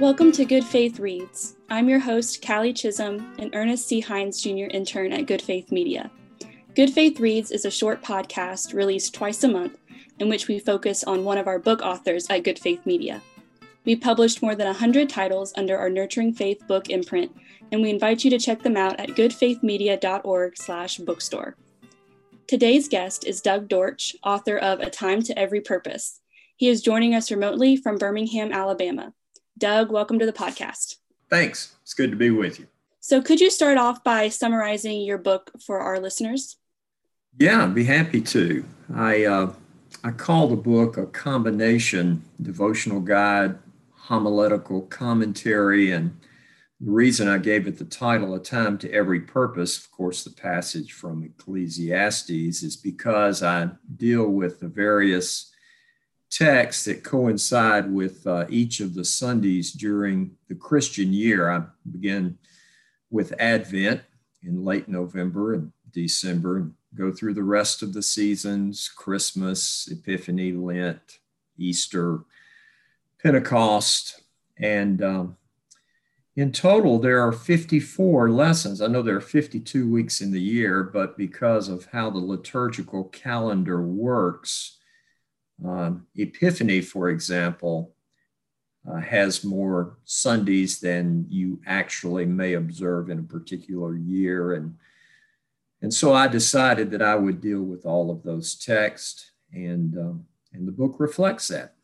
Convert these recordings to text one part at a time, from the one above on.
Welcome to Good Faith Reads. I'm your host, Callie Chisholm, an Ernest C. Hines Jr. intern at Good Faith Media. Good Faith Reads is a short podcast released twice a month in which we focus on one of our book authors at Good Faith Media. We published more than 100 titles under our Nurturing Faith book imprint, and we invite you to check them out at goodfaithmedia.org/bookstore. Today's guest is Doug Dortch, author of A Time to Every Purpose. He is joining us remotely from Birmingham, Alabama. Doug, welcome to the podcast. Thanks. It's good to be with you. So, could you start off by summarizing your book for our listeners? Yeah, I'd be happy to. I uh, I call the book a combination devotional guide, homiletical commentary, and the reason I gave it the title, A Time to Every Purpose, of course, the passage from Ecclesiastes, is because I deal with the various texts that coincide with uh, each of the Sundays during the Christian year. I begin with Advent in late November and December and go through the rest of the seasons Christmas, Epiphany, Lent, Easter, Pentecost, and um, in total, there are 54 lessons. I know there are 52 weeks in the year, but because of how the liturgical calendar works, um, Epiphany, for example, uh, has more Sundays than you actually may observe in a particular year. And, and so I decided that I would deal with all of those texts, and, um, and the book reflects that.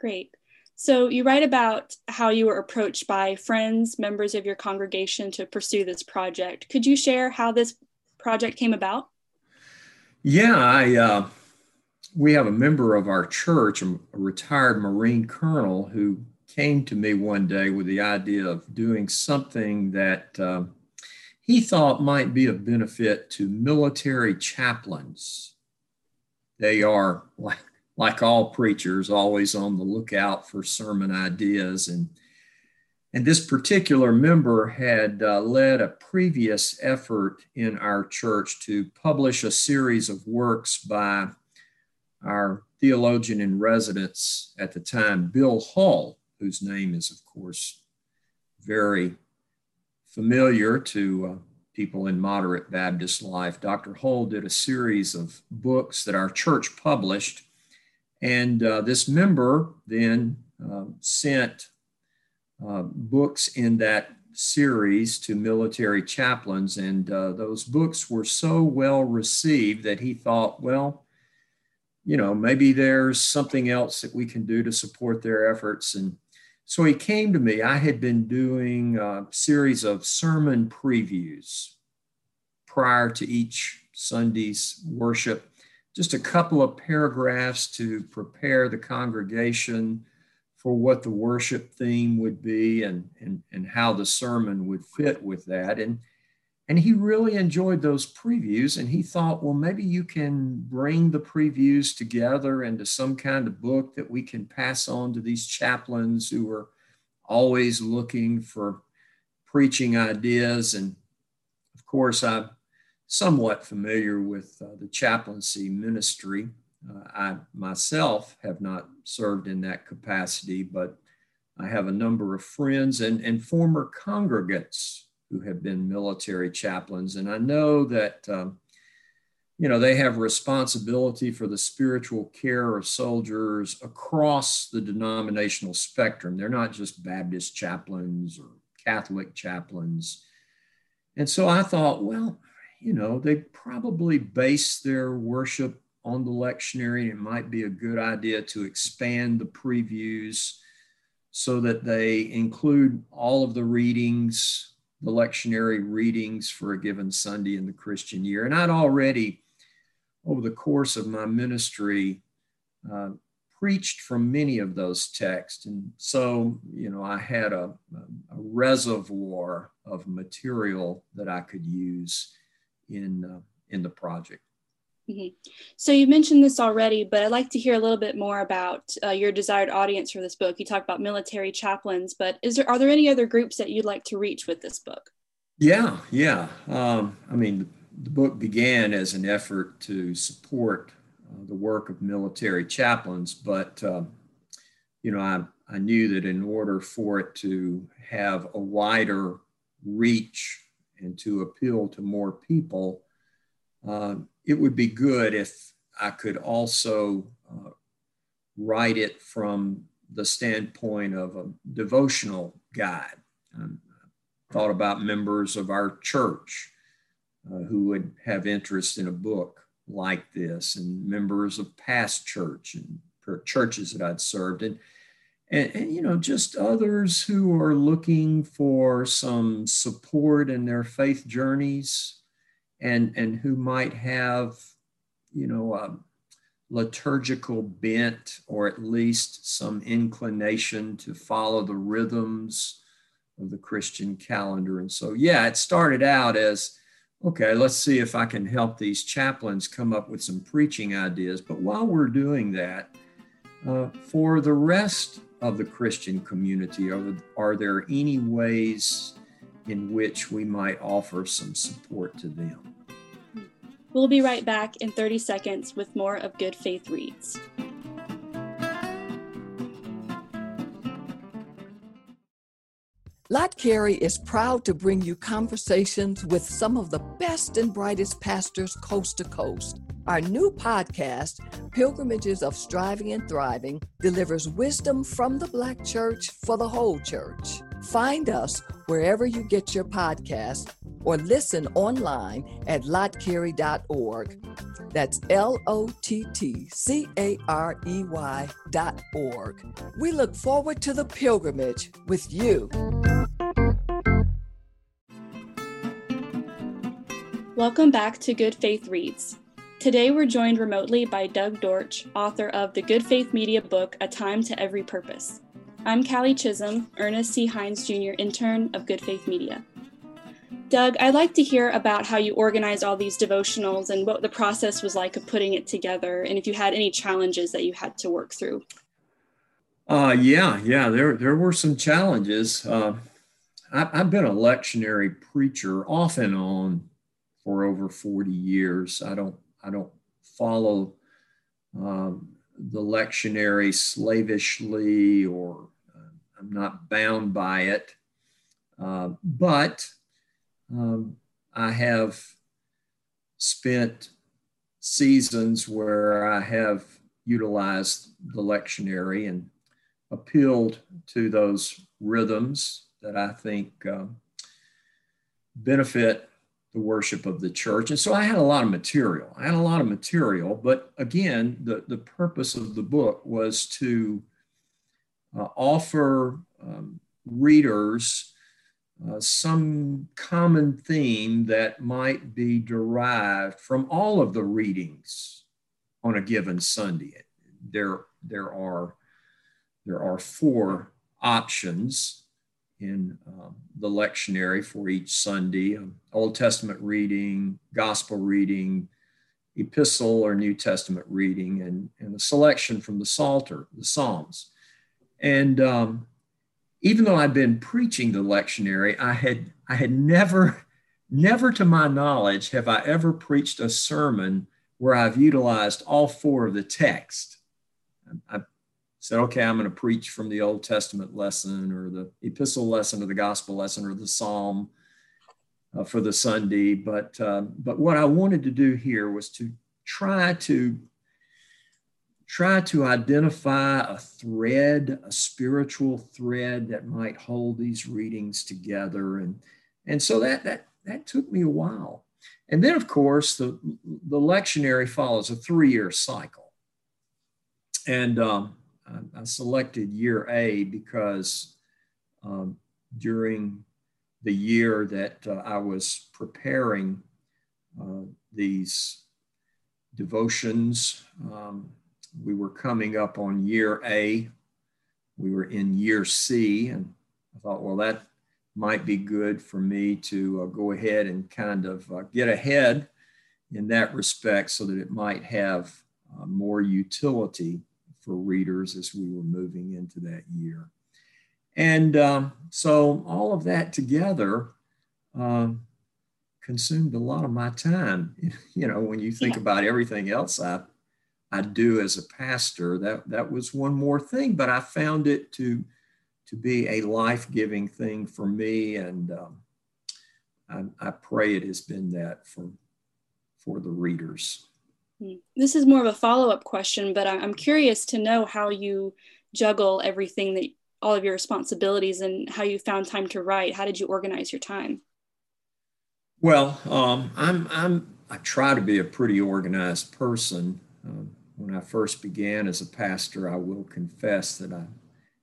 Great. So, you write about how you were approached by friends, members of your congregation to pursue this project. Could you share how this project came about? Yeah, I, uh, we have a member of our church, a retired Marine colonel, who came to me one day with the idea of doing something that uh, he thought might be of benefit to military chaplains. They are like like all preachers, always on the lookout for sermon ideas. And, and this particular member had uh, led a previous effort in our church to publish a series of works by our theologian in residence at the time, Bill Hull, whose name is, of course, very familiar to uh, people in moderate Baptist life. Dr. Hull did a series of books that our church published and uh, this member then uh, sent books in that series to military chaplains. And uh, those books were so well received that he thought, well, you know, maybe there's something else that we can do to support their efforts. And so he came to me. I had been doing a series of sermon previews prior to each Sunday's worship just a couple of paragraphs to prepare the congregation for what the worship theme would be and, and, and how the sermon would fit with that. And, and he really enjoyed those previews. And he thought, well, maybe you can bring the previews together into some kind of book that we can pass on to these chaplains who are always looking for preaching ideas. And of course, I'm somewhat familiar with uh, the chaplaincy ministry. Uh, I myself have not served in that capacity, but I have a number of friends and, and former congregants who have been military chaplains. And I know that, um, you know, they have responsibility for the spiritual care of soldiers across the denominational spectrum. They're not just Baptist chaplains or Catholic chaplains. And so I thought, well, you know, they probably base their worship on the lectionary. It might be a good idea to expand the previews so that they include all of the readings, the lectionary readings for a given Sunday in the Christian year. And I'd already, over the course of my ministry, uh, preached from many of those texts. And so, you know, I had a, a reservoir of material that I could use in uh, in the project. Mm-hmm. So you mentioned this already, but I'd like to hear a little bit more about uh, your desired audience for this book. You talked about military chaplains, but is there are there any other groups that you'd like to reach with this book? Yeah, yeah. Um, I mean, the book began as an effort to support uh, the work of military chaplains, but uh, you know, I I knew that in order for it to have a wider reach and to appeal to more people, uh, it would be good if I could also uh, write it from the standpoint of a devotional guide. Um, I thought about members of our church uh, who would have interest in a book like this, and members of past church and churches that I'd served, and, and, and you know just others who are looking for some support in their faith journeys, and and who might have you know a liturgical bent or at least some inclination to follow the rhythms of the Christian calendar. And so, yeah, it started out as okay, let's see if I can help these chaplains come up with some preaching ideas. But while we're doing that, uh, for the rest of the Christian community, are, are there any ways in which we might offer some support to them? We'll be right back in 30 seconds with more of Good Faith Reads. Lott Carey is proud to bring you conversations with some of the best and brightest pastors coast to coast. Our new podcast, Pilgrimages of Striving and Thriving, delivers wisdom from the Black church for the whole church. Find us wherever you get your podcast or listen online at lottcarey.org. That's L O T T C A R E Y dot org. We look forward to the pilgrimage with you. Welcome back to Good Faith Reads. Today we're joined remotely by Doug Dortch, author of the Good Faith Media book, A Time to Every Purpose. I'm Callie Chisholm, Ernest C. Hines Jr. intern of Good Faith Media. Doug, I'd like to hear about how you organized all these devotionals and what the process was like of putting it together, and if you had any challenges that you had to work through. Uh, yeah, yeah, there there were some challenges. Uh, I, have been a lectionary preacher off and on for over 40 years. I don't I don't follow um, the lectionary slavishly or I'm not bound by it. Uh, but um, I have spent seasons where I have utilized the lectionary and appealed to those rhythms that I think uh, benefit the worship of the church. And so I had a lot of material. I had a lot of material, but again, the, the purpose of the book was to offer um, readers uh, some common theme that might be derived from all of the readings on a given Sunday. There, there are there are four options in um, the lectionary for each Sunday um, Old Testament reading, gospel reading, epistle or New Testament reading, and, and a selection from the Psalter, the Psalms. And um, even though I'd been preaching the lectionary, I had, I had never, never to my knowledge, have I ever preached a sermon where I've utilized all four of the text. I, said, okay, I'm going to preach from the Old Testament lesson or the epistle lesson or the gospel lesson or the psalm uh, for the Sunday. But, uh, but what I wanted to do here was to try to try to identify a thread, a spiritual thread that might hold these readings together. And, and so that, that, that took me a while. And then, of course, the, the lectionary follows a three year cycle. And um, I, selected year A because um, during the year that uh, I was preparing uh, these devotions, um, we were coming up on year A. We were in year C, and I thought, well, that might be good for me to uh, go ahead and kind of uh, get ahead in that respect so that it might have uh, more utility for readers as we were moving into that year. And um, so all of that together um, consumed a lot of my time. You know, when you think yeah. about everything else I I do as a pastor. That that was one more thing, but I found it to to be a life giving thing for me, and um, I, I pray it has been that for for the readers. Hmm. This is more of a follow up question, but I'm curious to know how you juggle everything that all of your responsibilities and how you found time to write. How did you organize your time? Well, um, I'm I'm I try to be a pretty organized person. Um, when I first began as a pastor, I will confess that I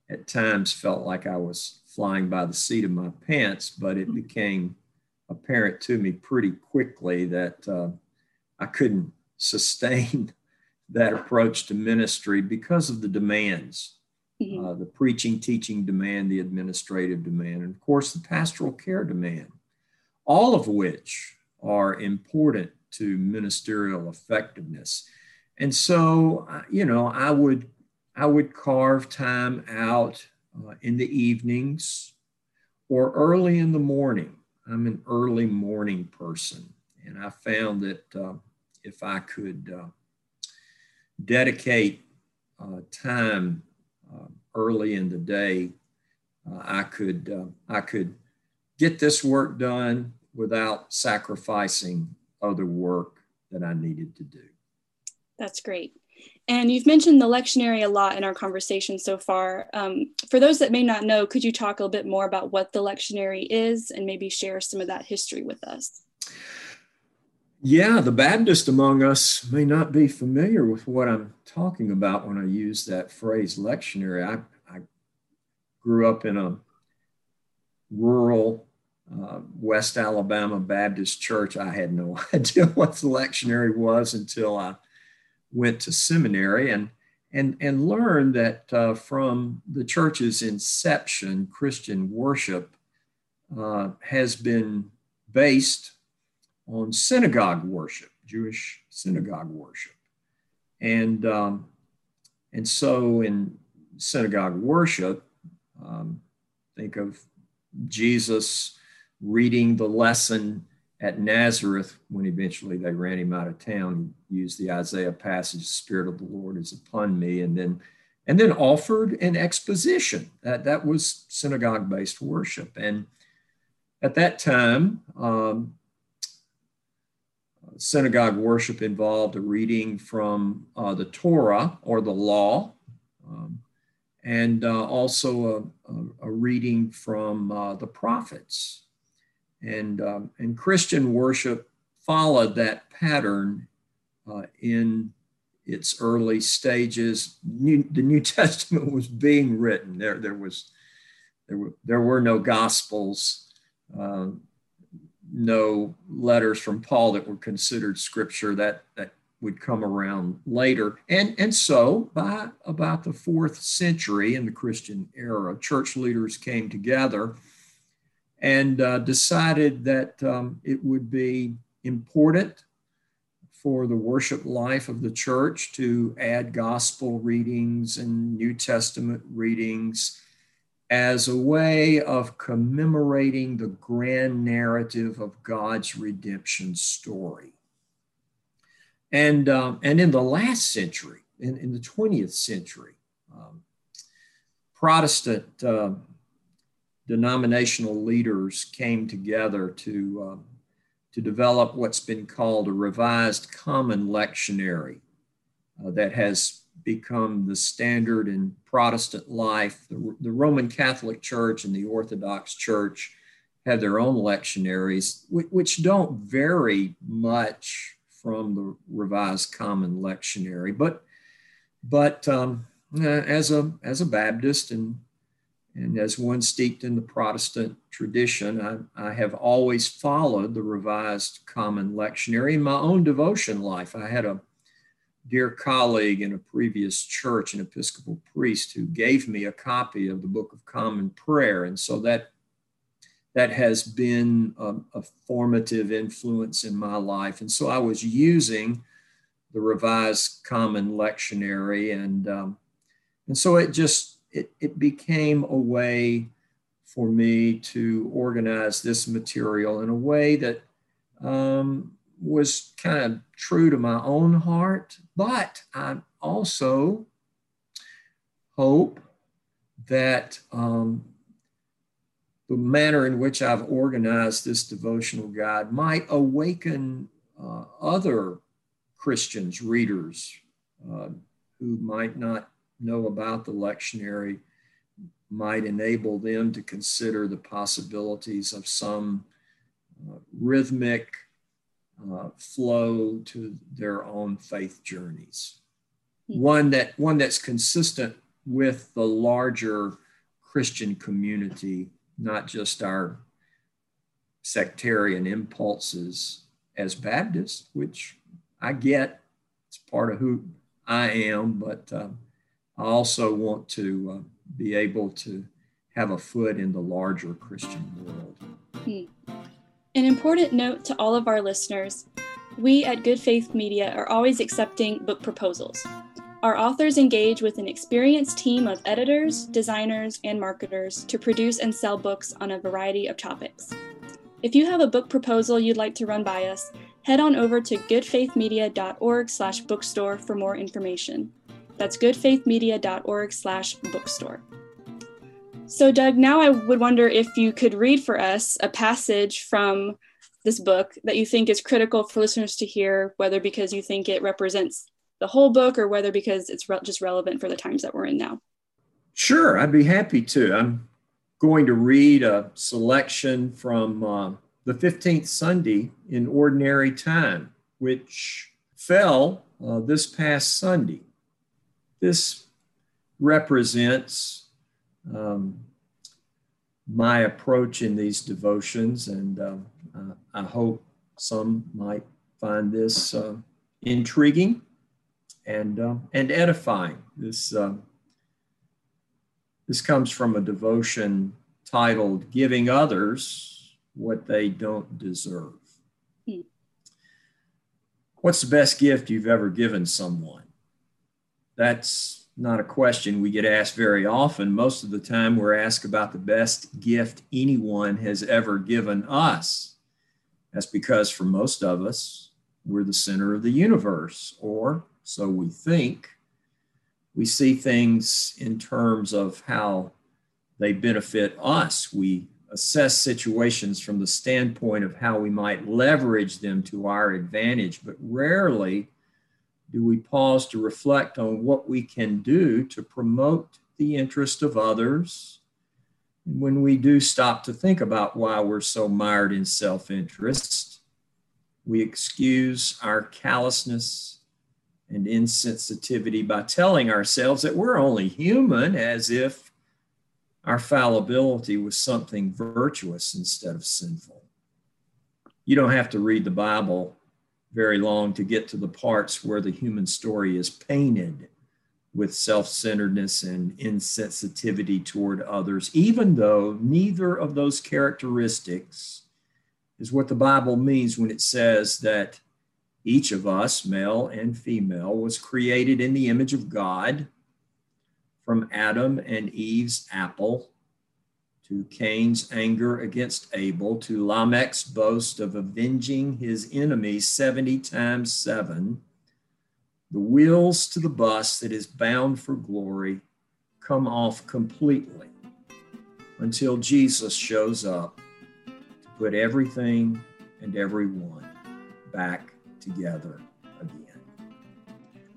at times felt like I was flying by the seat of my pants, but it mm-hmm. became apparent to me pretty quickly that uh, I couldn't sustain that approach to ministry because of the demands mm-hmm. uh, the preaching, teaching demand, the administrative demand, and of course the pastoral care demand, all of which are important to ministerial effectiveness. And so, uh, you know, I would I would carve time out uh, in the evenings or early in the morning. I'm an early morning person, and I found that uh, if I could uh, dedicate uh, time uh, early in the day, I could I could get this work done without sacrificing other work that I needed to do. That's great. And you've mentioned the lectionary a lot in our conversation so far. Um, for those that may not know, could you talk a little bit more about what the lectionary is and maybe share some of that history with us? Yeah, the Baptist among us may not be familiar with what I'm talking about when I use that phrase lectionary. I, I grew up in a rural uh, West Alabama Baptist church. I had no idea what the lectionary was until I went to seminary and and and learned that uh, from the church's inception, Christian worship uh, has been based on synagogue worship, Jewish synagogue worship, and um, and so in synagogue worship, um, think of Jesus reading the lesson at Nazareth, when eventually they ran him out of town, he used the Isaiah passage, Spirit of the Lord is upon me, and then and then offered an exposition. That, that was synagogue-based worship. And at that time, um, synagogue worship involved a reading from uh, the Torah or the law, um, and uh, also a, a, a, reading from uh, the prophets. And, um, and Christian worship followed that pattern in its early stages. New, the New Testament was being written. There, there, was, there, were, there were no gospels, uh, no letters from Paul that were considered scripture. That, that would come around later. And, and so, by about the fourth century in the Christian era, church leaders came together and uh, decided that um, it would be important for the worship life of the church to add gospel readings and New Testament readings as a way of commemorating the grand narrative of God's redemption story. And, um, and in the last century, in, in the 20th century, um, Protestant uh, denominational leaders came together to, um, to develop what's been called a revised common lectionary uh, that has become the standard in Protestant life. The, the, Roman Catholic Church and the Orthodox Church have their own lectionaries, which, which don't vary much from the Revised Common Lectionary. But, but um, uh, as, a, as a Baptist and and as one steeped in the Protestant tradition, I, I, have always followed the Revised Common Lectionary in my own devotion life. I had a dear colleague in a previous church, an Episcopal priest, who gave me a copy of the Book of Common Prayer. And so that, that has been a, a formative influence in my life. And so I was using the Revised Common Lectionary. And, um, and so it just it, it became a way for me to organize this material in a way that um, was kind of true to my own heart, but I also hope that um, the manner in which I've organized this devotional guide might awaken uh, other Christians, readers uh, who might not know about the lectionary, might enable them to consider the possibilities of some uh, rhythmic uh, flow to their own faith journeys. Hmm. One that one that's consistent with the larger Christian community, not just our sectarian impulses as Baptists, which I get. It's part of who I am, but uh, I also want to uh, be able to have a foot in the larger Christian world. Hmm. An important note to all of our listeners we at Good Faith Media are always accepting book proposals. Our authors engage with an experienced team of editors, designers, and marketers to produce and sell books on a variety of topics. If you have a book proposal you'd like to run by us, head on over to goodfaithmedia.org/bookstore for more information. That's goodfaithmedia.org slash bookstore. So, Doug, now I would wonder if you could read for us a passage from this book that you think is critical for listeners to hear, whether because you think it represents the whole book or whether because it's re- just relevant for the times that we're in now. Sure, I'd be happy to. I'm going to read a selection from uh, the 15th Sunday in Ordinary Time, which fell uh, this past Sunday. This represents um, my approach in these devotions, and uh, I hope some might find this uh, intriguing and uh, and edifying. This uh, this comes from a devotion titled "Giving Others What They Don't Deserve." Hmm. What's the best gift you've ever given someone? That's not a question we get asked very often. Most of the time, we're asked about the best gift anyone has ever given us. That's because for most of us, we're the center of the universe, or so we think. We see things in terms of how they benefit us. We assess situations from the standpoint of how we might leverage them to our advantage, but rarely do we pause to reflect on what we can do to promote the interest of others? And when we do stop to think about why we're so mired in self interest, we excuse our callousness and insensitivity by telling ourselves that we're only human as if our fallibility was something virtuous instead of sinful. You don't have to read the Bible very long to get to the parts where the human story is painted with self centeredness and insensitivity toward others, even though neither of those characteristics is what the Bible means when it says that each of us, male and female, was created in the image of God from Adam and Eve's apple to Cain's anger against Abel, to Lamech's boast of avenging his enemies 70 times seven, the wheels to the bus that is bound for glory come off completely until Jesus shows up to put everything and everyone back together again.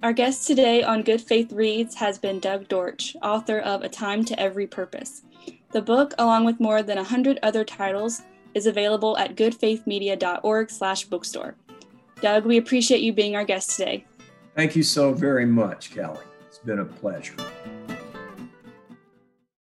Our guest today on Good Faith Reads has been Doug Dortch, author of A Time to Every Purpose. The book, along with more than 100 other titles, is available at goodfaithmedia.org/bookstore. Doug, we appreciate you being our guest today. Thank you so very much, Kelly. It's been a pleasure.